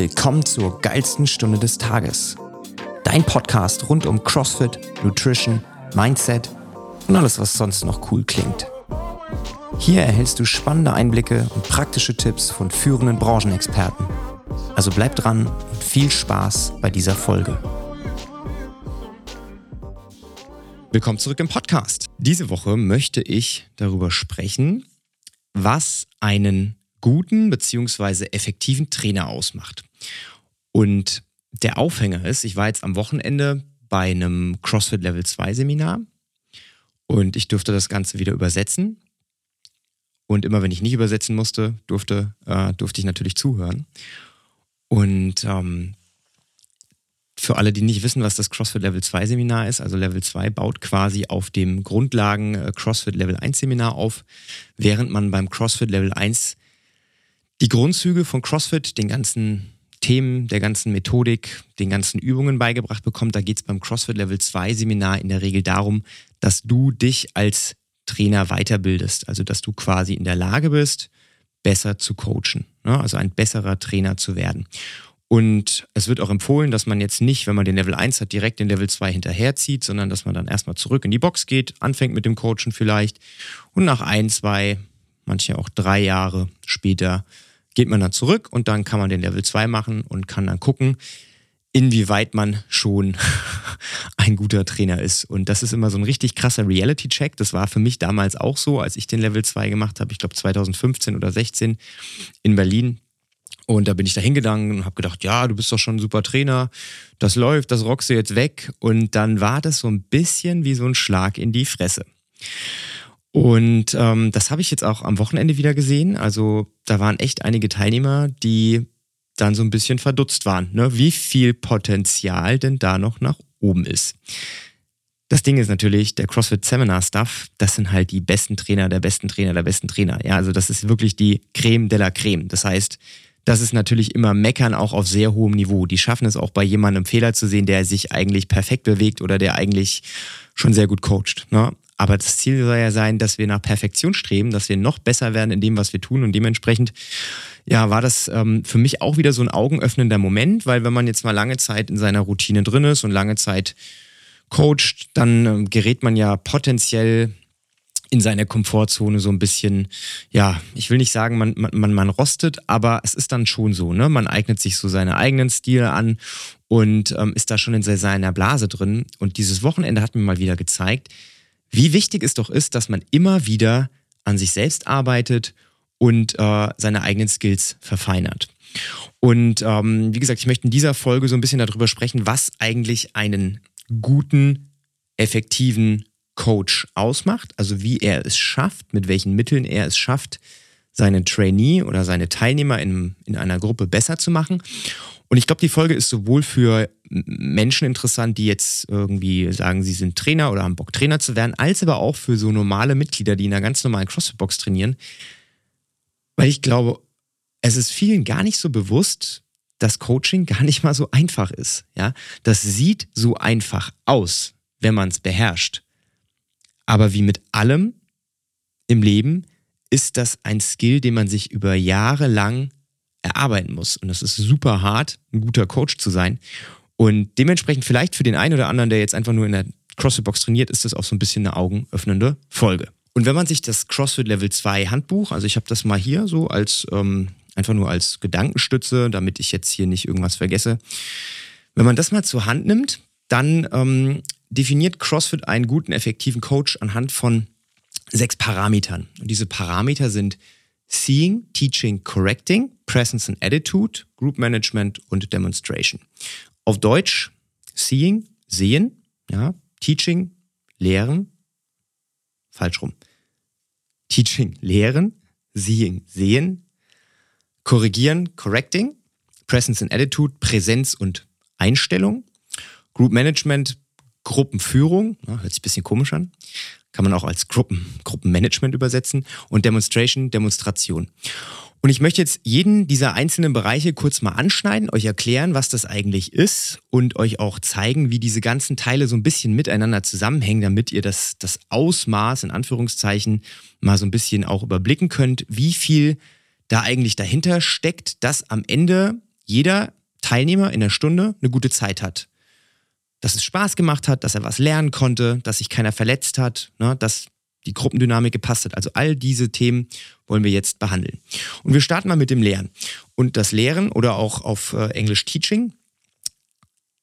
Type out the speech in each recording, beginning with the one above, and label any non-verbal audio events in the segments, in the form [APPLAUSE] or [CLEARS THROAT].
Willkommen zur geilsten Stunde des Tages. Dein Podcast rund um CrossFit, Nutrition, Mindset und alles, was sonst noch cool klingt. Hier erhältst du spannende Einblicke und praktische Tipps von führenden Branchenexperten. Also bleib dran und viel Spaß bei dieser Folge. Willkommen zurück im Podcast. Diese Woche möchte ich darüber sprechen, was einen guten bzw. effektiven Trainer ausmacht. Und der Aufhänger ist, ich war jetzt am Wochenende bei einem CrossFit Level 2 Seminar und ich durfte das Ganze wieder übersetzen. Und immer wenn ich nicht übersetzen musste, durfte, äh, durfte ich natürlich zuhören. Und ähm, für alle, die nicht wissen, was das CrossFit Level 2 Seminar ist, also Level 2 baut quasi auf dem Grundlagen äh, CrossFit Level 1 Seminar auf, während man beim CrossFit Level 1 die Grundzüge von CrossFit, den ganzen Themen, der ganzen Methodik, den ganzen Übungen beigebracht bekommt. Da geht es beim CrossFit Level 2 Seminar in der Regel darum, dass du dich als Trainer weiterbildest. Also dass du quasi in der Lage bist, besser zu coachen. Ne? Also ein besserer Trainer zu werden. Und es wird auch empfohlen, dass man jetzt nicht, wenn man den Level 1 hat, direkt den Level 2 hinterherzieht, sondern dass man dann erstmal zurück in die Box geht, anfängt mit dem Coachen vielleicht und nach ein, zwei, manche auch drei Jahre später geht man dann zurück und dann kann man den Level 2 machen und kann dann gucken, inwieweit man schon [LAUGHS] ein guter Trainer ist. Und das ist immer so ein richtig krasser Reality-Check. Das war für mich damals auch so, als ich den Level 2 gemacht habe, ich glaube 2015 oder 16 in Berlin. Und da bin ich da hingegangen und habe gedacht, ja, du bist doch schon ein super Trainer, das läuft, das rockst du jetzt weg. Und dann war das so ein bisschen wie so ein Schlag in die Fresse. Und ähm, das habe ich jetzt auch am Wochenende wieder gesehen. Also da waren echt einige Teilnehmer, die dann so ein bisschen verdutzt waren, ne? wie viel Potenzial denn da noch nach oben ist. Das Ding ist natürlich, der CrossFit Seminar Stuff, das sind halt die besten Trainer der besten Trainer der besten Trainer. Ja, also das ist wirklich die Creme de la Creme. Das heißt, das ist natürlich immer Meckern auch auf sehr hohem Niveau. Die schaffen es auch bei jemandem Fehler zu sehen, der sich eigentlich perfekt bewegt oder der eigentlich schon sehr gut coacht. Ne? Aber das Ziel soll ja sein, dass wir nach Perfektion streben, dass wir noch besser werden in dem, was wir tun. Und dementsprechend, ja, war das ähm, für mich auch wieder so ein augenöffnender Moment, weil wenn man jetzt mal lange Zeit in seiner Routine drin ist und lange Zeit coacht, dann ähm, gerät man ja potenziell in seiner Komfortzone so ein bisschen, ja, ich will nicht sagen, man, man, man rostet, aber es ist dann schon so, ne? Man eignet sich so seine eigenen Stile an und ähm, ist da schon in seiner Blase drin. Und dieses Wochenende hat mir mal wieder gezeigt, wie wichtig es doch ist, dass man immer wieder an sich selbst arbeitet und äh, seine eigenen Skills verfeinert. Und ähm, wie gesagt, ich möchte in dieser Folge so ein bisschen darüber sprechen, was eigentlich einen guten, effektiven Coach ausmacht, also wie er es schafft, mit welchen Mitteln er es schafft, seine Trainee oder seine Teilnehmer in, in einer Gruppe besser zu machen. Und ich glaube, die Folge ist sowohl für Menschen interessant, die jetzt irgendwie sagen, sie sind Trainer oder haben Bock, Trainer zu werden, als aber auch für so normale Mitglieder, die in einer ganz normalen CrossFit-Box trainieren. Weil ich glaube, es ist vielen gar nicht so bewusst, dass Coaching gar nicht mal so einfach ist. Ja, das sieht so einfach aus, wenn man es beherrscht. Aber wie mit allem im Leben ist das ein Skill, den man sich über Jahre lang erarbeiten muss. Und es ist super hart, ein guter Coach zu sein. Und dementsprechend vielleicht für den einen oder anderen, der jetzt einfach nur in der CrossFit-Box trainiert, ist das auch so ein bisschen eine augenöffnende Folge. Und wenn man sich das CrossFit Level 2 Handbuch, also ich habe das mal hier so als ähm, einfach nur als Gedankenstütze, damit ich jetzt hier nicht irgendwas vergesse. Wenn man das mal zur Hand nimmt, dann ähm, definiert CrossFit einen guten, effektiven Coach anhand von sechs Parametern. Und diese Parameter sind Seeing, Teaching, Correcting, Presence and Attitude, Group Management und Demonstration. Auf Deutsch Seeing, sehen, ja, Teaching, lehren, falsch rum. Teaching, lehren, Seeing, sehen, korrigieren, correcting, Presence and Attitude, Präsenz und Einstellung, Group Management, Gruppenführung, ja, hört sich ein bisschen komisch an, kann man auch als Gruppen, Gruppenmanagement übersetzen und Demonstration, Demonstration. Und ich möchte jetzt jeden dieser einzelnen Bereiche kurz mal anschneiden, euch erklären, was das eigentlich ist und euch auch zeigen, wie diese ganzen Teile so ein bisschen miteinander zusammenhängen, damit ihr das, das Ausmaß in Anführungszeichen mal so ein bisschen auch überblicken könnt, wie viel da eigentlich dahinter steckt, dass am Ende jeder Teilnehmer in der Stunde eine gute Zeit hat. Dass es Spaß gemacht hat, dass er was lernen konnte, dass sich keiner verletzt hat, ne, dass die Gruppendynamik gepasst hat. Also all diese Themen wollen wir jetzt behandeln. Und wir starten mal mit dem Lehren. Und das Lehren oder auch auf äh, Englisch Teaching,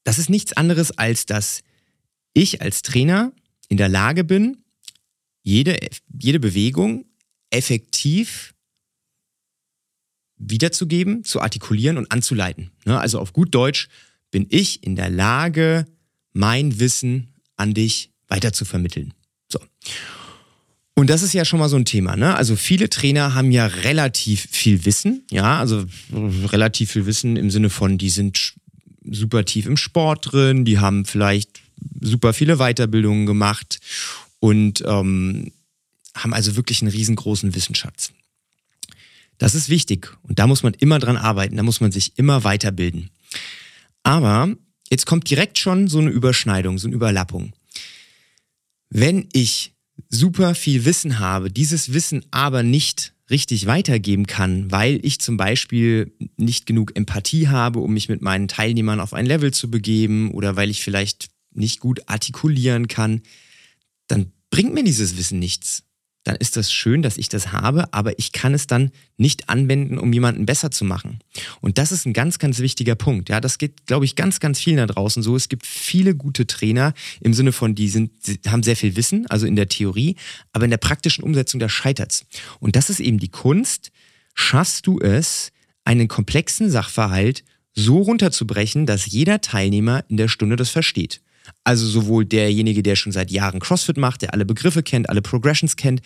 das ist nichts anderes als, dass ich als Trainer in der Lage bin, jede, jede Bewegung effektiv wiederzugeben, zu artikulieren und anzuleiten. Ne? Also auf gut Deutsch bin ich in der Lage, mein Wissen an dich weiterzuvermitteln. So. Und das ist ja schon mal so ein Thema, ne? Also viele Trainer haben ja relativ viel Wissen, ja, also relativ viel Wissen im Sinne von, die sind super tief im Sport drin, die haben vielleicht super viele Weiterbildungen gemacht und ähm, haben also wirklich einen riesengroßen Wissensschatz. Das ist wichtig und da muss man immer dran arbeiten, da muss man sich immer weiterbilden. Aber jetzt kommt direkt schon so eine Überschneidung, so eine Überlappung. Wenn ich super viel Wissen habe, dieses Wissen aber nicht richtig weitergeben kann, weil ich zum Beispiel nicht genug Empathie habe, um mich mit meinen Teilnehmern auf ein Level zu begeben oder weil ich vielleicht nicht gut artikulieren kann, dann bringt mir dieses Wissen nichts dann ist das schön, dass ich das habe, aber ich kann es dann nicht anwenden, um jemanden besser zu machen. Und das ist ein ganz, ganz wichtiger Punkt. Ja, das geht, glaube ich, ganz, ganz vielen da draußen so. Es gibt viele gute Trainer im Sinne von, die sind, haben sehr viel Wissen, also in der Theorie, aber in der praktischen Umsetzung, da scheitert's. Und das ist eben die Kunst. Schaffst du es, einen komplexen Sachverhalt so runterzubrechen, dass jeder Teilnehmer in der Stunde das versteht. Also sowohl derjenige, der schon seit Jahren CrossFit macht, der alle Begriffe kennt, alle Progressions kennt,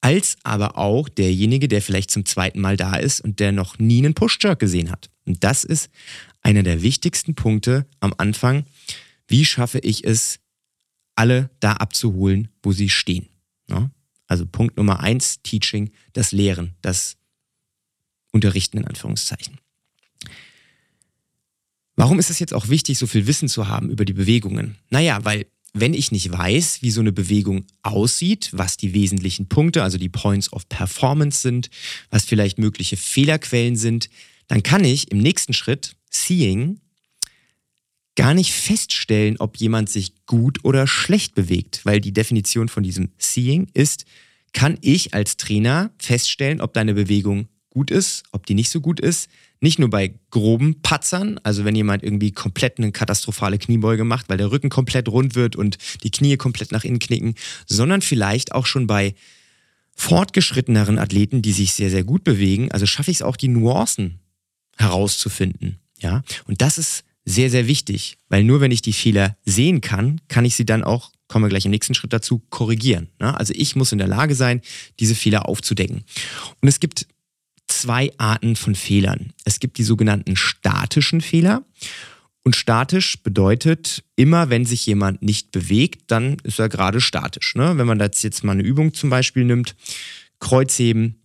als aber auch derjenige, der vielleicht zum zweiten Mal da ist und der noch nie einen Push-Jerk gesehen hat. Und das ist einer der wichtigsten Punkte am Anfang. Wie schaffe ich es, alle da abzuholen, wo sie stehen? Ja? Also Punkt Nummer eins, Teaching, das Lehren, das Unterrichten in Anführungszeichen. Warum ist es jetzt auch wichtig, so viel Wissen zu haben über die Bewegungen? Naja, weil wenn ich nicht weiß, wie so eine Bewegung aussieht, was die wesentlichen Punkte, also die Points of Performance sind, was vielleicht mögliche Fehlerquellen sind, dann kann ich im nächsten Schritt, Seeing, gar nicht feststellen, ob jemand sich gut oder schlecht bewegt, weil die Definition von diesem Seeing ist, kann ich als Trainer feststellen, ob deine Bewegung gut ist, ob die nicht so gut ist, nicht nur bei groben Patzern, also wenn jemand irgendwie komplett eine katastrophale Kniebeuge macht, weil der Rücken komplett rund wird und die Knie komplett nach innen knicken, sondern vielleicht auch schon bei fortgeschritteneren Athleten, die sich sehr, sehr gut bewegen. Also schaffe ich es auch, die Nuancen herauszufinden. Ja, und das ist sehr, sehr wichtig, weil nur wenn ich die Fehler sehen kann, kann ich sie dann auch, kommen wir gleich im nächsten Schritt dazu, korrigieren. Ne? Also ich muss in der Lage sein, diese Fehler aufzudecken. Und es gibt zwei Arten von Fehlern. Es gibt die sogenannten statischen Fehler. Und statisch bedeutet, immer wenn sich jemand nicht bewegt, dann ist er gerade statisch. Ne? Wenn man das jetzt mal eine Übung zum Beispiel nimmt, Kreuzheben,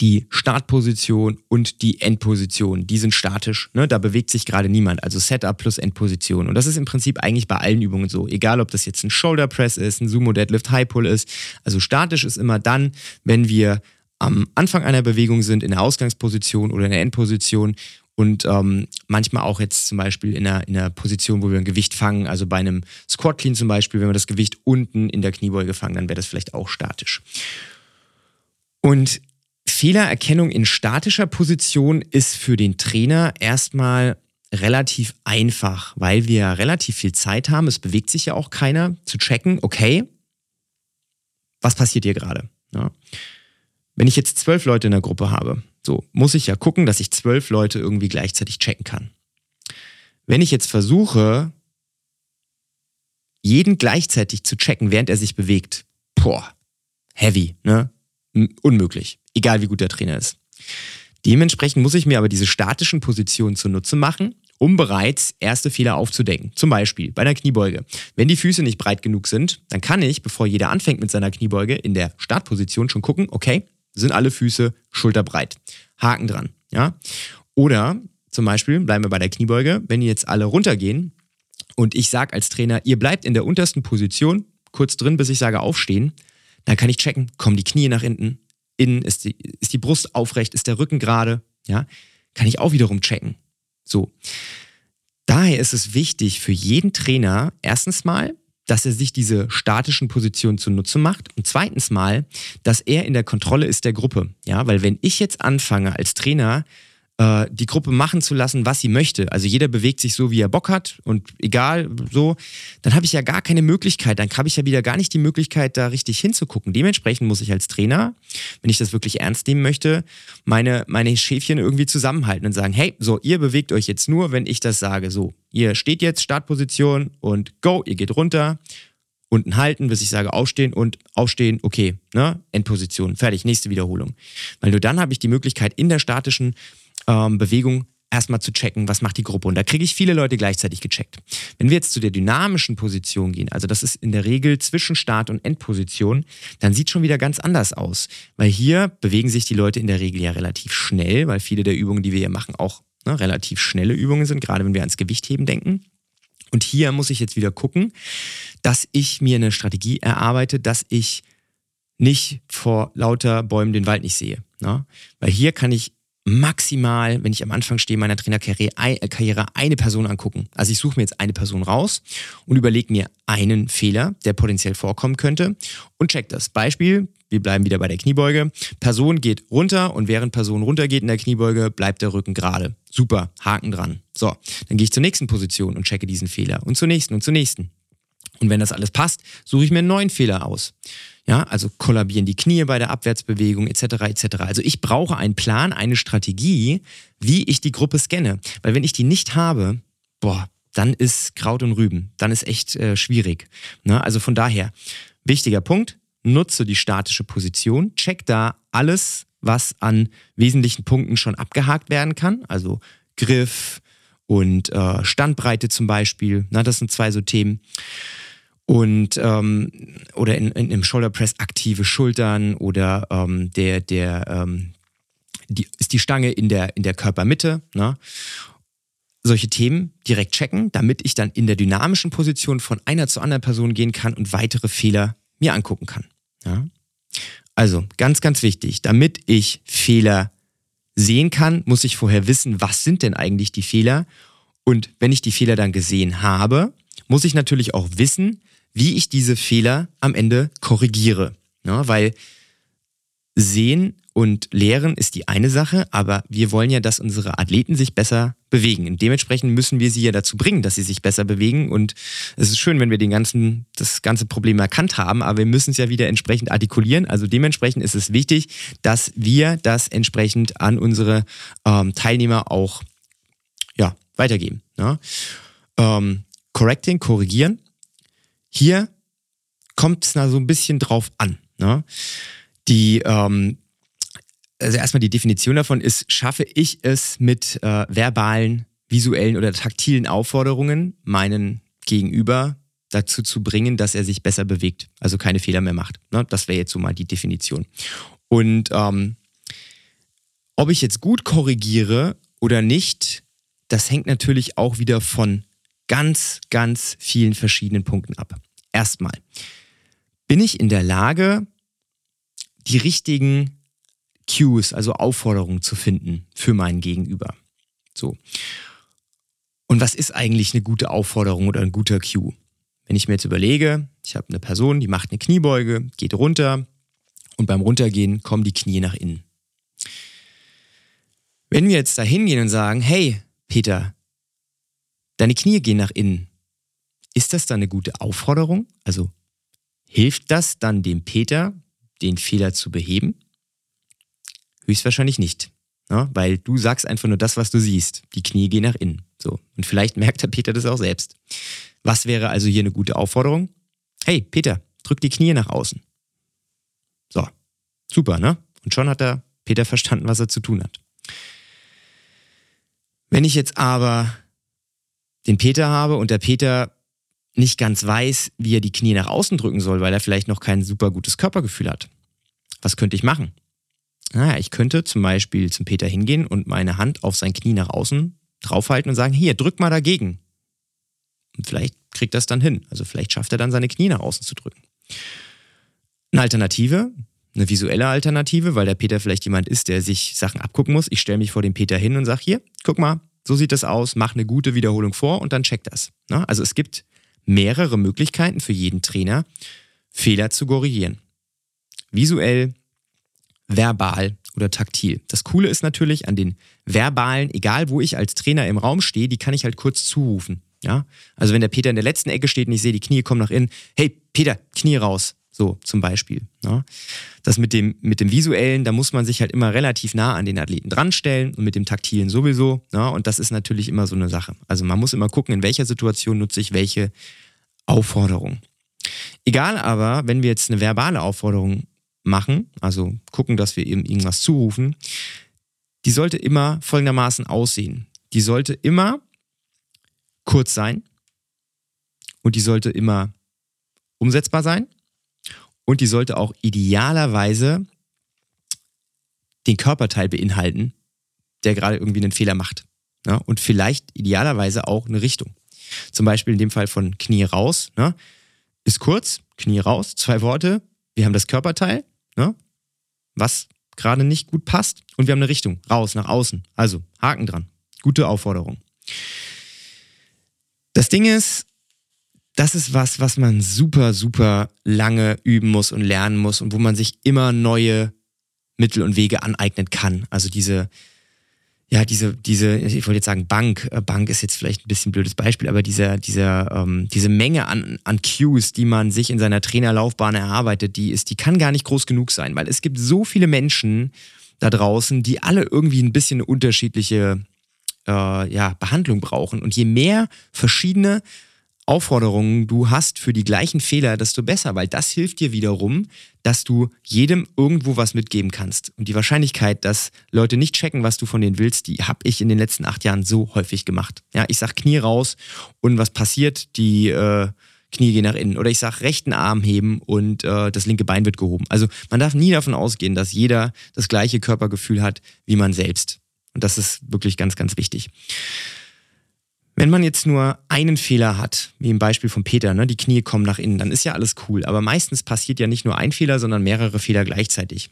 die Startposition und die Endposition, die sind statisch. Ne? Da bewegt sich gerade niemand. Also Setup plus Endposition. Und das ist im Prinzip eigentlich bei allen Übungen so. Egal, ob das jetzt ein Shoulder Press ist, ein Sumo Deadlift High Pull ist. Also statisch ist immer dann, wenn wir am Anfang einer Bewegung sind, in der Ausgangsposition oder in der Endposition und ähm, manchmal auch jetzt zum Beispiel in der, in der Position, wo wir ein Gewicht fangen, also bei einem Squat Clean zum Beispiel, wenn wir das Gewicht unten in der Kniebeuge fangen, dann wäre das vielleicht auch statisch. Und Fehlererkennung in statischer Position ist für den Trainer erstmal relativ einfach, weil wir relativ viel Zeit haben. Es bewegt sich ja auch keiner zu checken, okay, was passiert hier gerade? Ja. Wenn ich jetzt zwölf Leute in der Gruppe habe, so muss ich ja gucken, dass ich zwölf Leute irgendwie gleichzeitig checken kann. Wenn ich jetzt versuche, jeden gleichzeitig zu checken, während er sich bewegt, boah, heavy, ne? Unmöglich. Egal wie gut der Trainer ist. Dementsprechend muss ich mir aber diese statischen Positionen zunutze machen, um bereits erste Fehler aufzudecken. Zum Beispiel bei einer Kniebeuge. Wenn die Füße nicht breit genug sind, dann kann ich, bevor jeder anfängt mit seiner Kniebeuge, in der Startposition schon gucken, okay, sind alle Füße schulterbreit. Haken dran. Ja? Oder zum Beispiel, bleiben wir bei der Kniebeuge, wenn die jetzt alle runtergehen und ich sage als Trainer, ihr bleibt in der untersten Position, kurz drin, bis ich sage aufstehen, dann kann ich checken, kommen die Knie nach innen, innen ist die, ist die Brust aufrecht, ist der Rücken gerade, ja, kann ich auch wiederum checken. So. Daher ist es wichtig für jeden Trainer, erstens mal, dass er sich diese statischen Positionen zunutze macht und zweitens mal, dass er in der Kontrolle ist der Gruppe. Ja, weil wenn ich jetzt anfange als Trainer äh, die Gruppe machen zu lassen, was sie möchte. Also jeder bewegt sich so, wie er Bock hat und egal so, dann habe ich ja gar keine Möglichkeit, dann habe ich ja wieder gar nicht die Möglichkeit, da richtig hinzugucken. Dementsprechend muss ich als Trainer, wenn ich das wirklich ernst nehmen möchte, meine, meine Schäfchen irgendwie zusammenhalten und sagen, hey, so, ihr bewegt euch jetzt nur, wenn ich das sage. So, ihr steht jetzt, Startposition und go, ihr geht runter unten halten, bis ich sage aufstehen und aufstehen, okay, ne, Endposition, fertig, nächste Wiederholung. Weil nur dann habe ich die Möglichkeit in der statischen ähm, Bewegung erstmal zu checken, was macht die Gruppe. Und da kriege ich viele Leute gleichzeitig gecheckt. Wenn wir jetzt zu der dynamischen Position gehen, also das ist in der Regel zwischen Start und Endposition, dann sieht schon wieder ganz anders aus. Weil hier bewegen sich die Leute in der Regel ja relativ schnell, weil viele der Übungen, die wir hier machen, auch ne, relativ schnelle Übungen sind, gerade wenn wir ans Gewichtheben denken. Und hier muss ich jetzt wieder gucken, dass ich mir eine Strategie erarbeite, dass ich nicht vor lauter Bäumen den Wald nicht sehe. Ne? Weil hier kann ich maximal, wenn ich am Anfang stehe meiner Trainerkarriere, eine Person angucken. Also ich suche mir jetzt eine Person raus und überlege mir einen Fehler, der potenziell vorkommen könnte und check das. Beispiel, wir bleiben wieder bei der Kniebeuge. Person geht runter und während Person runtergeht in der Kniebeuge, bleibt der Rücken gerade. Super, Haken dran. So, dann gehe ich zur nächsten Position und checke diesen Fehler und zur nächsten und zur nächsten. Und wenn das alles passt, suche ich mir einen neuen Fehler aus. Ja, also kollabieren die Knie bei der Abwärtsbewegung etc. etc. Also ich brauche einen Plan, eine Strategie, wie ich die Gruppe scanne. Weil wenn ich die nicht habe, boah, dann ist Kraut und Rüben. Dann ist echt äh, schwierig. Ne? Also von daher, wichtiger Punkt, nutze die statische Position, check da alles, was an wesentlichen Punkten schon abgehakt werden kann. Also Griff und äh, Standbreite zum Beispiel. Na, das sind zwei so Themen und ähm, oder in, in, im Shoulder Press aktive Schultern oder ähm, der der ähm, die, ist die Stange in der in der Körpermitte. Ne? Solche Themen direkt checken, damit ich dann in der dynamischen Position von einer zu anderen Person gehen kann und weitere Fehler mir angucken kann. Ja? Also ganz ganz wichtig, damit ich Fehler sehen kann, muss ich vorher wissen, was sind denn eigentlich die Fehler und wenn ich die Fehler dann gesehen habe, muss ich natürlich auch wissen, wie ich diese Fehler am Ende korrigiere. Ja, weil sehen und lehren ist die eine Sache, aber wir wollen ja, dass unsere Athleten sich besser bewegen. Und dementsprechend müssen wir sie ja dazu bringen, dass sie sich besser bewegen. Und es ist schön, wenn wir den ganzen, das ganze Problem erkannt haben, aber wir müssen es ja wieder entsprechend artikulieren. Also dementsprechend ist es wichtig, dass wir das entsprechend an unsere ähm, Teilnehmer auch ja, weitergeben. Ja? Ähm, correcting, korrigieren hier kommt es so ein bisschen drauf an. Ne? Die, ähm, also erstmal die Definition davon ist, schaffe ich es mit äh, verbalen, visuellen oder taktilen Aufforderungen, meinen Gegenüber dazu zu bringen, dass er sich besser bewegt, also keine Fehler mehr macht. Ne? Das wäre jetzt so mal die Definition. Und ähm, ob ich jetzt gut korrigiere oder nicht, das hängt natürlich auch wieder von ganz, ganz vielen verschiedenen Punkten ab. Erstmal, bin ich in der Lage, die richtigen Cues, also Aufforderungen zu finden für meinen Gegenüber? So. Und was ist eigentlich eine gute Aufforderung oder ein guter Cue? Wenn ich mir jetzt überlege, ich habe eine Person, die macht eine Kniebeuge, geht runter und beim Runtergehen kommen die Knie nach innen. Wenn wir jetzt da hingehen und sagen, hey, Peter, deine Knie gehen nach innen. Ist das dann eine gute Aufforderung? Also hilft das dann dem Peter, den Fehler zu beheben? Höchstwahrscheinlich nicht. Ne? Weil du sagst einfach nur das, was du siehst. Die Knie gehen nach innen. So. Und vielleicht [LAUGHS] merkt der Peter das auch selbst. Was wäre also hier eine gute Aufforderung? Hey, Peter, drück die Knie nach außen. So. Super, ne? Und schon hat der Peter verstanden, was er zu tun hat. Wenn ich jetzt aber den Peter habe und der Peter nicht ganz weiß, wie er die Knie nach außen drücken soll, weil er vielleicht noch kein super gutes Körpergefühl hat. Was könnte ich machen? Naja, ich könnte zum Beispiel zum Peter hingehen und meine Hand auf sein Knie nach außen draufhalten und sagen, hier, drück mal dagegen. Und vielleicht kriegt es dann hin. Also vielleicht schafft er dann seine Knie nach außen zu drücken. Eine Alternative, eine visuelle Alternative, weil der Peter vielleicht jemand ist, der sich Sachen abgucken muss. Ich stelle mich vor den Peter hin und sage, hier, guck mal, so sieht das aus, mach eine gute Wiederholung vor und dann check das. Ne? Also es gibt mehrere Möglichkeiten für jeden Trainer, Fehler zu korrigieren. Visuell, verbal oder taktil. Das Coole ist natürlich an den verbalen, egal wo ich als Trainer im Raum stehe, die kann ich halt kurz zurufen. Ja? Also wenn der Peter in der letzten Ecke steht und ich sehe, die Knie kommen nach innen, hey Peter, Knie raus. So zum Beispiel. Ja. Das mit dem, mit dem Visuellen, da muss man sich halt immer relativ nah an den Athleten dranstellen und mit dem Taktilen sowieso. Ja. Und das ist natürlich immer so eine Sache. Also man muss immer gucken, in welcher Situation nutze ich welche Aufforderung. Egal aber, wenn wir jetzt eine verbale Aufforderung machen, also gucken, dass wir eben irgendwas zurufen, die sollte immer folgendermaßen aussehen. Die sollte immer kurz sein und die sollte immer umsetzbar sein und die sollte auch idealerweise den Körperteil beinhalten, der gerade irgendwie einen Fehler macht. Ja, und vielleicht idealerweise auch eine Richtung. Zum Beispiel in dem Fall von Knie raus. Ne? Ist kurz, Knie raus, zwei Worte. Wir haben das Körperteil, ne? was gerade nicht gut passt. Und wir haben eine Richtung, raus, nach außen. Also Haken dran. Gute Aufforderung. Das Ding ist, das ist was, was man super, super lange üben muss und lernen muss und wo man sich immer neue Mittel und Wege aneignen kann. Also diese, ja, diese, diese, ich wollte jetzt sagen Bank, äh, Bank ist jetzt vielleicht ein bisschen ein blödes Beispiel, aber dieser, dieser, ähm, diese Menge an, an Cues, die man sich in seiner Trainerlaufbahn erarbeitet, die ist, die kann gar nicht groß genug sein, weil es gibt so viele Menschen da draußen, die alle irgendwie ein bisschen unterschiedliche äh, ja, Behandlung brauchen. Und je mehr verschiedene Aufforderungen du hast für die gleichen Fehler, desto besser, weil das hilft dir wiederum, dass du jedem irgendwo was mitgeben kannst. Und die Wahrscheinlichkeit, dass Leute nicht checken, was du von denen willst, die habe ich in den letzten acht Jahren so häufig gemacht. Ja, ich sag Knie raus und was passiert? Die äh, Knie gehen nach innen. Oder ich sag rechten Arm heben und äh, das linke Bein wird gehoben. Also man darf nie davon ausgehen, dass jeder das gleiche Körpergefühl hat wie man selbst. Und das ist wirklich ganz, ganz wichtig. Wenn man jetzt nur einen Fehler hat, wie im Beispiel von Peter, ne, die Knie kommen nach innen, dann ist ja alles cool. Aber meistens passiert ja nicht nur ein Fehler, sondern mehrere Fehler gleichzeitig.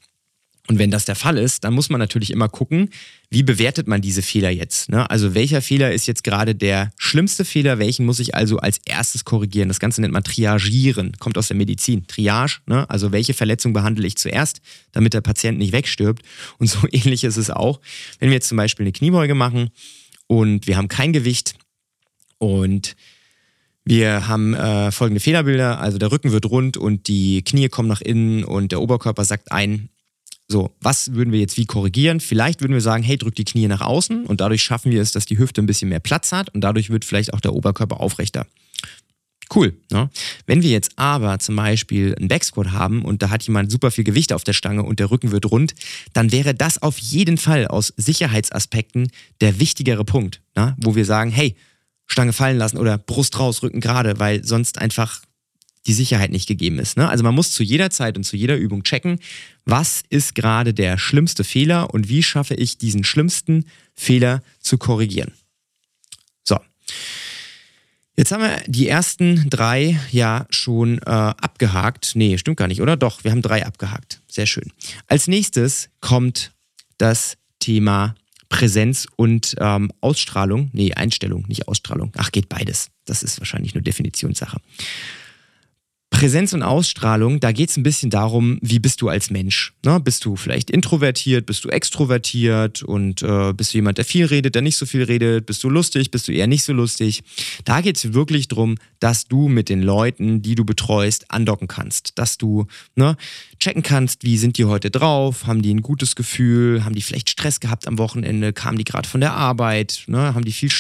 Und wenn das der Fall ist, dann muss man natürlich immer gucken, wie bewertet man diese Fehler jetzt. Ne? Also welcher Fehler ist jetzt gerade der schlimmste Fehler, welchen muss ich also als erstes korrigieren? Das Ganze nennt man Triagieren, kommt aus der Medizin. Triage, ne? also welche Verletzung behandle ich zuerst, damit der Patient nicht wegstirbt. Und so [LAUGHS] ähnlich ist es auch, wenn wir jetzt zum Beispiel eine Kniebeuge machen und wir haben kein Gewicht, und wir haben äh, folgende Fehlerbilder. Also der Rücken wird rund und die Knie kommen nach innen und der Oberkörper sagt ein. So, was würden wir jetzt wie korrigieren? Vielleicht würden wir sagen, hey, drück die Knie nach außen und dadurch schaffen wir es, dass die Hüfte ein bisschen mehr Platz hat und dadurch wird vielleicht auch der Oberkörper aufrechter. Cool. Ne? Wenn wir jetzt aber zum Beispiel einen Backsquat haben und da hat jemand super viel Gewicht auf der Stange und der Rücken wird rund, dann wäre das auf jeden Fall aus Sicherheitsaspekten der wichtigere Punkt, ne? wo wir sagen, hey, Stange fallen lassen oder Brust raus, Rücken gerade, weil sonst einfach die Sicherheit nicht gegeben ist. Ne? Also man muss zu jeder Zeit und zu jeder Übung checken, was ist gerade der schlimmste Fehler und wie schaffe ich diesen schlimmsten Fehler zu korrigieren. So. Jetzt haben wir die ersten drei ja schon äh, abgehakt. Nee, stimmt gar nicht, oder? Doch, wir haben drei abgehakt. Sehr schön. Als nächstes kommt das Thema Präsenz und ähm, Ausstrahlung. Nee, Einstellung, nicht Ausstrahlung. Ach, geht beides. Das ist wahrscheinlich nur Definitionssache. Präsenz und Ausstrahlung, da geht es ein bisschen darum, wie bist du als Mensch? Ne? Bist du vielleicht introvertiert, bist du extrovertiert und äh, bist du jemand, der viel redet, der nicht so viel redet? Bist du lustig, bist du eher nicht so lustig? Da geht es wirklich darum, dass du mit den Leuten, die du betreust, andocken kannst. Dass du ne, checken kannst, wie sind die heute drauf? Haben die ein gutes Gefühl? Haben die vielleicht Stress gehabt am Wochenende? Kamen die gerade von der Arbeit? Ne? Haben die viel,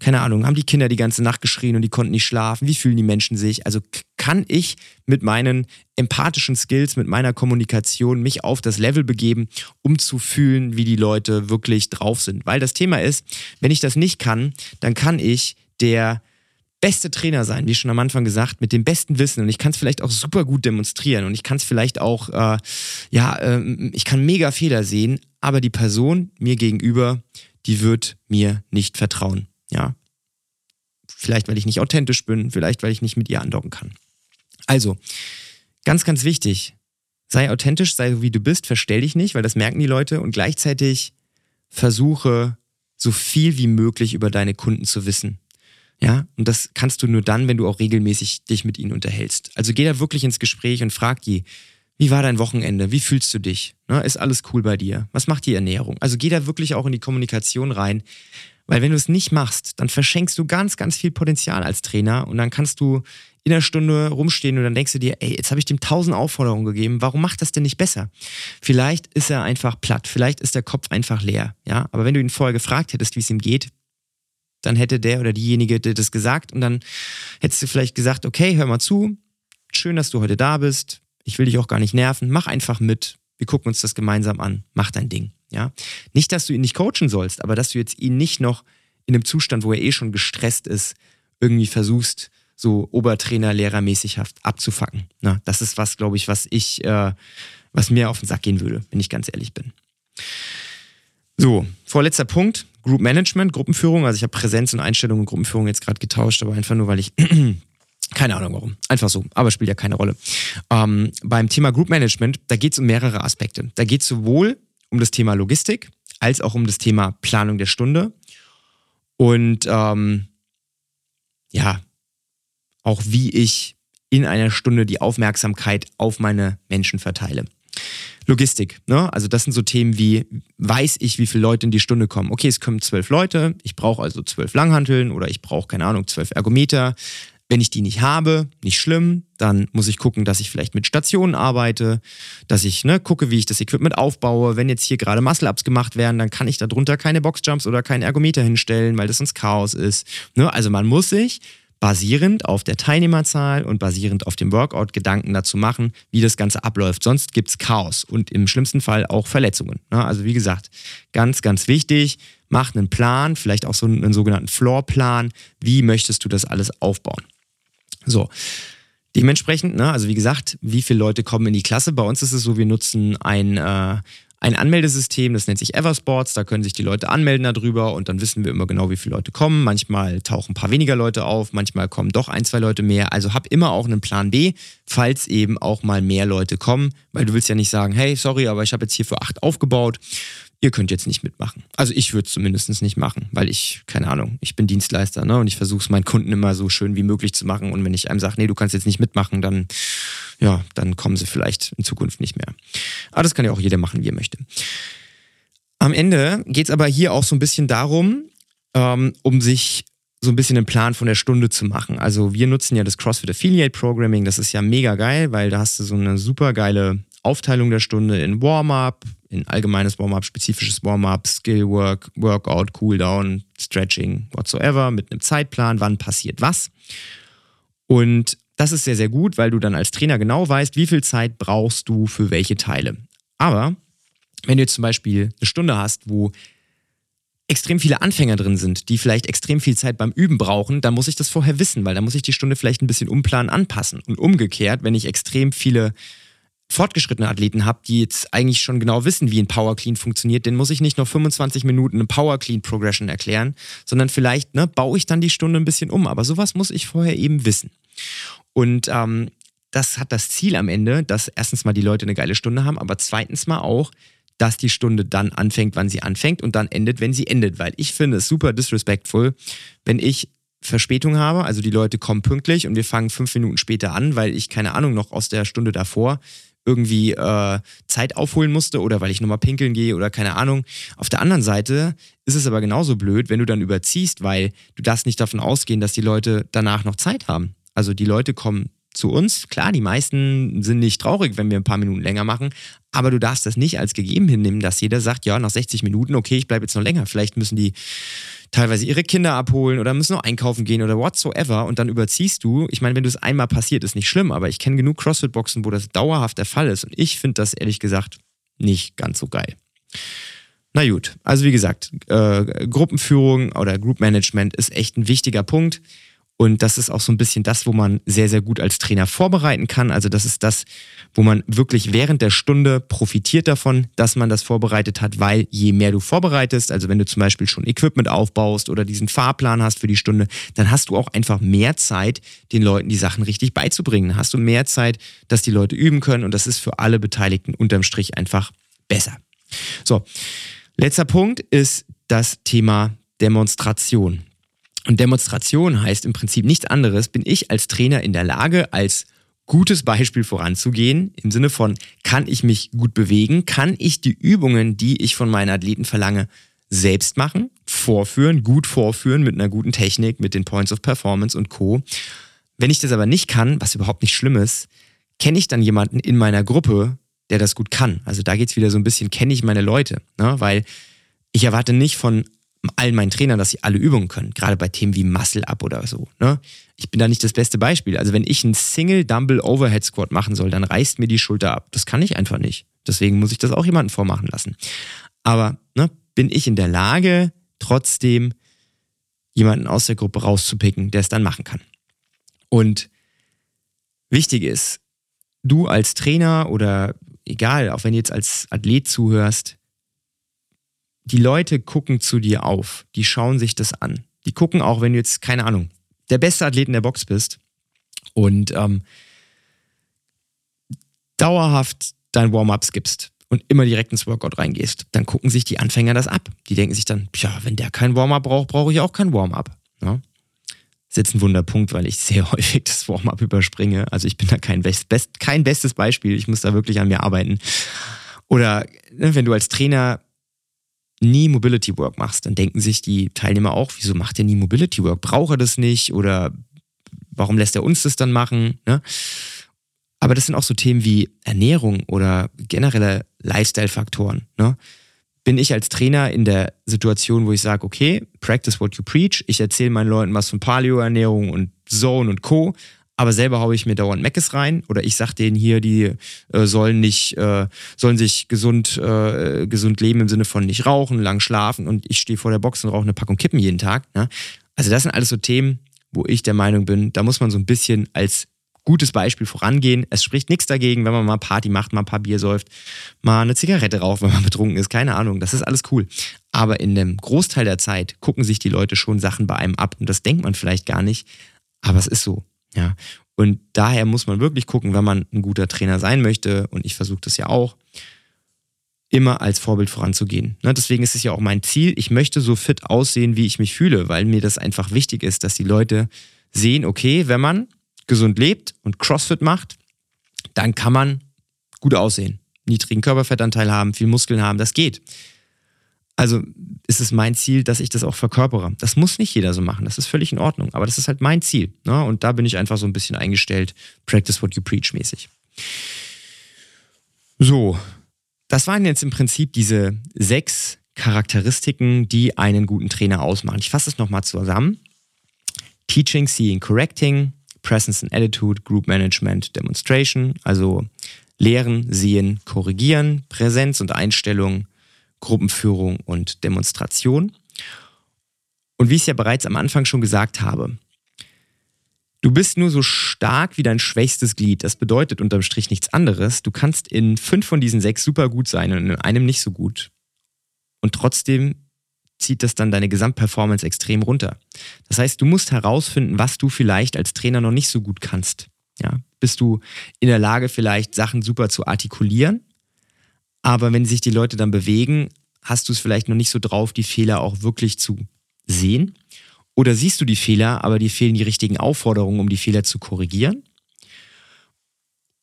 keine Ahnung, haben die Kinder die ganze Nacht geschrien und die konnten nicht schlafen? Wie fühlen die Menschen sich? Also kann ich mit meinen empathischen Skills, mit meiner Kommunikation mich auf das Level begeben, um zu fühlen, wie die Leute wirklich drauf sind. Weil das Thema ist, wenn ich das nicht kann, dann kann ich der beste Trainer sein, wie schon am Anfang gesagt, mit dem besten Wissen und ich kann es vielleicht auch super gut demonstrieren und ich kann es vielleicht auch, äh, ja, äh, ich kann mega Fehler sehen, aber die Person mir gegenüber, die wird mir nicht vertrauen, ja. Vielleicht, weil ich nicht authentisch bin, vielleicht, weil ich nicht mit ihr andocken kann. Also, ganz, ganz wichtig, sei authentisch, sei so wie du bist, verstell dich nicht, weil das merken die Leute und gleichzeitig versuche so viel wie möglich über deine Kunden zu wissen. Ja, und das kannst du nur dann, wenn du auch regelmäßig dich mit ihnen unterhältst. Also geh da wirklich ins Gespräch und frag die, wie war dein Wochenende? Wie fühlst du dich? Ne, ist alles cool bei dir? Was macht die Ernährung? Also geh da wirklich auch in die Kommunikation rein, weil wenn du es nicht machst, dann verschenkst du ganz, ganz viel Potenzial als Trainer und dann kannst du in einer Stunde rumstehen und dann denkst du dir, ey, jetzt habe ich dem tausend Aufforderungen gegeben, warum macht das denn nicht besser? Vielleicht ist er einfach platt, vielleicht ist der Kopf einfach leer, ja. Aber wenn du ihn vorher gefragt hättest, wie es ihm geht, dann hätte der oder diejenige das gesagt und dann hättest du vielleicht gesagt, okay, hör mal zu, schön, dass du heute da bist, ich will dich auch gar nicht nerven, mach einfach mit, wir gucken uns das gemeinsam an, mach dein Ding, ja. Nicht, dass du ihn nicht coachen sollst, aber dass du jetzt ihn nicht noch in einem Zustand, wo er eh schon gestresst ist, irgendwie versuchst, so Obertrainer, Lehrermäßig abzufacken. Na, das ist was, glaube ich, was ich, äh, was mir auf den Sack gehen würde, wenn ich ganz ehrlich bin. So, vorletzter Punkt, Group Management, Gruppenführung. Also ich habe Präsenz und Einstellung und Gruppenführung jetzt gerade getauscht, aber einfach nur, weil ich [CLEARS THROAT] keine Ahnung warum. Einfach so, aber spielt ja keine Rolle. Ähm, beim Thema Group Management, da geht es um mehrere Aspekte. Da geht es sowohl um das Thema Logistik als auch um das Thema Planung der Stunde. Und ähm, ja, auch wie ich in einer Stunde die Aufmerksamkeit auf meine Menschen verteile. Logistik, ne? Also das sind so Themen wie, weiß ich, wie viele Leute in die Stunde kommen? Okay, es kommen zwölf Leute, ich brauche also zwölf Langhanteln oder ich brauche, keine Ahnung, zwölf Ergometer. Wenn ich die nicht habe, nicht schlimm, dann muss ich gucken, dass ich vielleicht mit Stationen arbeite, dass ich ne, gucke, wie ich das Equipment aufbaue. Wenn jetzt hier gerade Muscle-Ups gemacht werden, dann kann ich darunter keine Boxjumps oder keinen Ergometer hinstellen, weil das sonst Chaos ist. Ne? Also man muss sich basierend auf der Teilnehmerzahl und basierend auf dem Workout Gedanken dazu machen, wie das Ganze abläuft. Sonst gibt es Chaos und im schlimmsten Fall auch Verletzungen. Also wie gesagt, ganz, ganz wichtig, mach einen Plan, vielleicht auch so einen, sogenannten Floorplan. Wie möchtest du das alles aufbauen? So. Dementsprechend, ne, also wie gesagt, wie viele Leute kommen in die Klasse? Bei uns ist es so, wir nutzen ein äh, ein Anmeldesystem, das nennt sich Eversports. Da können sich die Leute anmelden darüber und dann wissen wir immer genau, wie viele Leute kommen. Manchmal tauchen ein paar weniger Leute auf, manchmal kommen doch ein, zwei Leute mehr. Also hab immer auch einen Plan B, falls eben auch mal mehr Leute kommen, weil du willst ja nicht sagen, hey, sorry, aber ich habe jetzt hier für acht aufgebaut ihr könnt jetzt nicht mitmachen. Also ich würde es zumindest nicht machen, weil ich, keine Ahnung, ich bin Dienstleister ne? und ich versuche es meinen Kunden immer so schön wie möglich zu machen. Und wenn ich einem sage, nee, du kannst jetzt nicht mitmachen, dann, ja, dann kommen sie vielleicht in Zukunft nicht mehr. Aber das kann ja auch jeder machen, wie er möchte. Am Ende geht es aber hier auch so ein bisschen darum, ähm, um sich so ein bisschen einen Plan von der Stunde zu machen. Also wir nutzen ja das CrossFit Affiliate Programming, das ist ja mega geil, weil da hast du so eine super geile Aufteilung der Stunde in Warm-up, in allgemeines Warm-up, spezifisches Warm-up, Skill-Work, Workout, Cooldown, Stretching, whatsoever, mit einem Zeitplan, wann passiert was. Und das ist sehr, sehr gut, weil du dann als Trainer genau weißt, wie viel Zeit brauchst du für welche Teile. Aber wenn du jetzt zum Beispiel eine Stunde hast, wo extrem viele Anfänger drin sind, die vielleicht extrem viel Zeit beim Üben brauchen, dann muss ich das vorher wissen, weil dann muss ich die Stunde vielleicht ein bisschen umplanen, anpassen. Und umgekehrt, wenn ich extrem viele fortgeschrittene Athleten habe, die jetzt eigentlich schon genau wissen, wie ein Power Clean funktioniert, den muss ich nicht nur 25 Minuten eine Power Clean Progression erklären, sondern vielleicht ne, baue ich dann die Stunde ein bisschen um. Aber sowas muss ich vorher eben wissen. Und ähm, das hat das Ziel am Ende, dass erstens mal die Leute eine geile Stunde haben, aber zweitens mal auch, dass die Stunde dann anfängt, wann sie anfängt und dann endet, wenn sie endet. Weil ich finde es super disrespectful, wenn ich Verspätung habe, also die Leute kommen pünktlich und wir fangen fünf Minuten später an, weil ich keine Ahnung noch aus der Stunde davor irgendwie äh, Zeit aufholen musste oder weil ich nochmal pinkeln gehe oder keine Ahnung. Auf der anderen Seite ist es aber genauso blöd, wenn du dann überziehst, weil du darfst nicht davon ausgehen, dass die Leute danach noch Zeit haben. Also die Leute kommen zu uns. Klar, die meisten sind nicht traurig, wenn wir ein paar Minuten länger machen, aber du darfst das nicht als gegeben hinnehmen, dass jeder sagt, ja, nach 60 Minuten, okay, ich bleibe jetzt noch länger. Vielleicht müssen die teilweise ihre Kinder abholen oder müssen noch einkaufen gehen oder whatsoever und dann überziehst du. Ich meine, wenn du es einmal passiert, ist nicht schlimm, aber ich kenne genug CrossFit-Boxen, wo das dauerhaft der Fall ist und ich finde das ehrlich gesagt nicht ganz so geil. Na gut, also wie gesagt, äh, Gruppenführung oder Group Management ist echt ein wichtiger Punkt. Und das ist auch so ein bisschen das, wo man sehr, sehr gut als Trainer vorbereiten kann. Also das ist das, wo man wirklich während der Stunde profitiert davon, dass man das vorbereitet hat, weil je mehr du vorbereitest, also wenn du zum Beispiel schon Equipment aufbaust oder diesen Fahrplan hast für die Stunde, dann hast du auch einfach mehr Zeit, den Leuten die Sachen richtig beizubringen. Hast du mehr Zeit, dass die Leute üben können und das ist für alle Beteiligten unterm Strich einfach besser. So. Letzter Punkt ist das Thema Demonstration. Und Demonstration heißt im Prinzip nichts anderes, bin ich als Trainer in der Lage, als gutes Beispiel voranzugehen, im Sinne von, kann ich mich gut bewegen, kann ich die Übungen, die ich von meinen Athleten verlange, selbst machen, vorführen, gut vorführen mit einer guten Technik, mit den Points of Performance und Co. Wenn ich das aber nicht kann, was überhaupt nicht schlimm ist, kenne ich dann jemanden in meiner Gruppe, der das gut kann. Also da geht es wieder so ein bisschen, kenne ich meine Leute, ne? weil ich erwarte nicht von allen meinen Trainern, dass sie alle Übungen können, gerade bei Themen wie Muscle Up oder so. Ne? Ich bin da nicht das beste Beispiel. Also wenn ich einen Single Dumble Overhead Squat machen soll, dann reißt mir die Schulter ab. Das kann ich einfach nicht. Deswegen muss ich das auch jemanden vormachen lassen. Aber ne, bin ich in der Lage, trotzdem jemanden aus der Gruppe rauszupicken, der es dann machen kann. Und wichtig ist, du als Trainer oder egal, auch wenn du jetzt als Athlet zuhörst, die Leute gucken zu dir auf, die schauen sich das an. Die gucken auch, wenn du jetzt, keine Ahnung, der beste Athlet in der Box bist und ähm, dauerhaft dein Warm-up skippst und immer direkt ins Workout reingehst, dann gucken sich die Anfänger das ab. Die denken sich dann, ja, wenn der kein Warm-up braucht, brauche ich auch kein Warm-up. Ja? ist jetzt ein Wunderpunkt, weil ich sehr [LAUGHS] häufig das Warm-up überspringe. Also ich bin da kein, best, best, kein bestes Beispiel. Ich muss da wirklich an mir arbeiten. Oder ne, wenn du als Trainer nie Mobility Work machst, dann denken sich die Teilnehmer auch, wieso macht er nie Mobility Work? Braucht er das nicht? Oder warum lässt er uns das dann machen? Ne? Aber das sind auch so Themen wie Ernährung oder generelle Lifestyle-Faktoren. Ne? bin ich als Trainer in der Situation, wo ich sage, okay, practice what you preach. Ich erzähle meinen Leuten was von Paleo-Ernährung und Zone und Co. Aber selber haue ich mir dauernd Meckes rein oder ich sage denen hier, die äh, sollen nicht, äh, sollen sich gesund, äh, gesund leben im Sinne von nicht rauchen, lang schlafen und ich stehe vor der Box und rauche eine Packung Kippen jeden Tag. Ne? Also das sind alles so Themen, wo ich der Meinung bin, da muss man so ein bisschen als gutes Beispiel vorangehen. Es spricht nichts dagegen, wenn man mal Party macht, mal ein paar Bier säuft, mal eine Zigarette raucht, wenn man [LAUGHS] betrunken ist. Keine Ahnung, das ist alles cool. Aber in dem Großteil der Zeit gucken sich die Leute schon Sachen bei einem ab und das denkt man vielleicht gar nicht, aber es ist so. Ja. Und daher muss man wirklich gucken, wenn man ein guter Trainer sein möchte, und ich versuche das ja auch, immer als Vorbild voranzugehen. Ne, deswegen ist es ja auch mein Ziel, ich möchte so fit aussehen, wie ich mich fühle, weil mir das einfach wichtig ist, dass die Leute sehen, okay, wenn man gesund lebt und CrossFit macht, dann kann man gut aussehen. Niedrigen Körperfettanteil haben, viel Muskeln haben, das geht. Also ist es mein Ziel, dass ich das auch verkörpere. Das muss nicht jeder so machen, das ist völlig in Ordnung, aber das ist halt mein Ziel. Ne? Und da bin ich einfach so ein bisschen eingestellt, practice what you preach mäßig. So, das waren jetzt im Prinzip diese sechs Charakteristiken, die einen guten Trainer ausmachen. Ich fasse es nochmal zusammen. Teaching, Seeing, Correcting, Presence and Attitude, Group Management, Demonstration, also Lehren, Sehen, Korrigieren, Präsenz und Einstellung, Gruppenführung und Demonstration. Und wie ich es ja bereits am Anfang schon gesagt habe, du bist nur so stark wie dein schwächstes Glied. Das bedeutet unterm Strich nichts anderes. Du kannst in fünf von diesen sechs super gut sein und in einem nicht so gut. Und trotzdem zieht das dann deine Gesamtperformance extrem runter. Das heißt, du musst herausfinden, was du vielleicht als Trainer noch nicht so gut kannst. Ja, bist du in der Lage, vielleicht Sachen super zu artikulieren, aber wenn sich die Leute dann bewegen, hast du es vielleicht noch nicht so drauf, die Fehler auch wirklich zu sehen? Oder siehst du die Fehler, aber dir fehlen die richtigen Aufforderungen, um die Fehler zu korrigieren?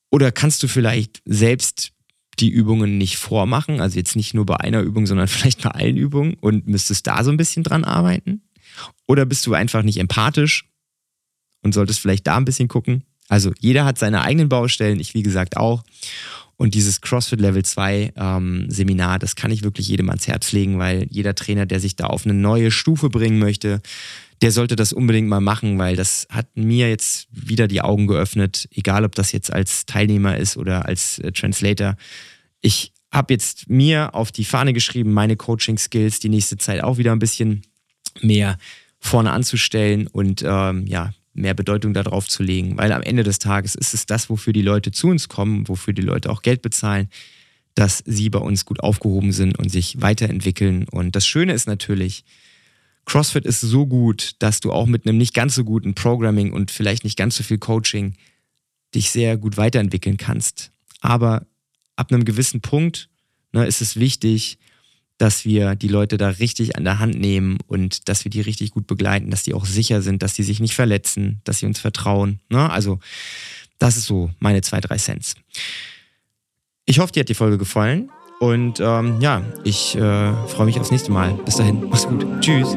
Oder kannst du vielleicht selbst die Übungen nicht vormachen, also jetzt nicht nur bei einer Übung, sondern [LAUGHS] vielleicht bei allen Übungen und müsstest da so ein bisschen dran arbeiten? Oder bist du einfach nicht empathisch und solltest vielleicht da ein bisschen gucken? Also jeder hat seine eigenen Baustellen, ich wie gesagt auch. Und dieses CrossFit Level 2 ähm, Seminar, das kann ich wirklich jedem ans Herz legen, weil jeder Trainer, der sich da auf eine neue Stufe bringen möchte, der sollte das unbedingt mal machen, weil das hat mir jetzt wieder die Augen geöffnet, egal ob das jetzt als Teilnehmer ist oder als äh, Translator. Ich habe jetzt mir auf die Fahne geschrieben, meine Coaching-Skills die nächste Zeit auch wieder ein bisschen mehr vorne anzustellen und ähm, ja, mehr Bedeutung darauf zu legen, weil am Ende des Tages ist es das, wofür die Leute zu uns kommen, wofür die Leute auch Geld bezahlen, dass sie bei uns gut aufgehoben sind und sich weiterentwickeln. Und das Schöne ist natürlich, CrossFit ist so gut, dass du auch mit einem nicht ganz so guten Programming und vielleicht nicht ganz so viel Coaching dich sehr gut weiterentwickeln kannst. Aber ab einem gewissen Punkt ne, ist es wichtig, dass wir die Leute da richtig an der Hand nehmen und dass wir die richtig gut begleiten, dass die auch sicher sind, dass die sich nicht verletzen, dass sie uns vertrauen. Ne? Also das ist so meine zwei, drei Cents. Ich hoffe, dir hat die Folge gefallen. Und ähm, ja, ich äh, freue mich aufs nächste Mal. Bis dahin, mach's gut. Tschüss.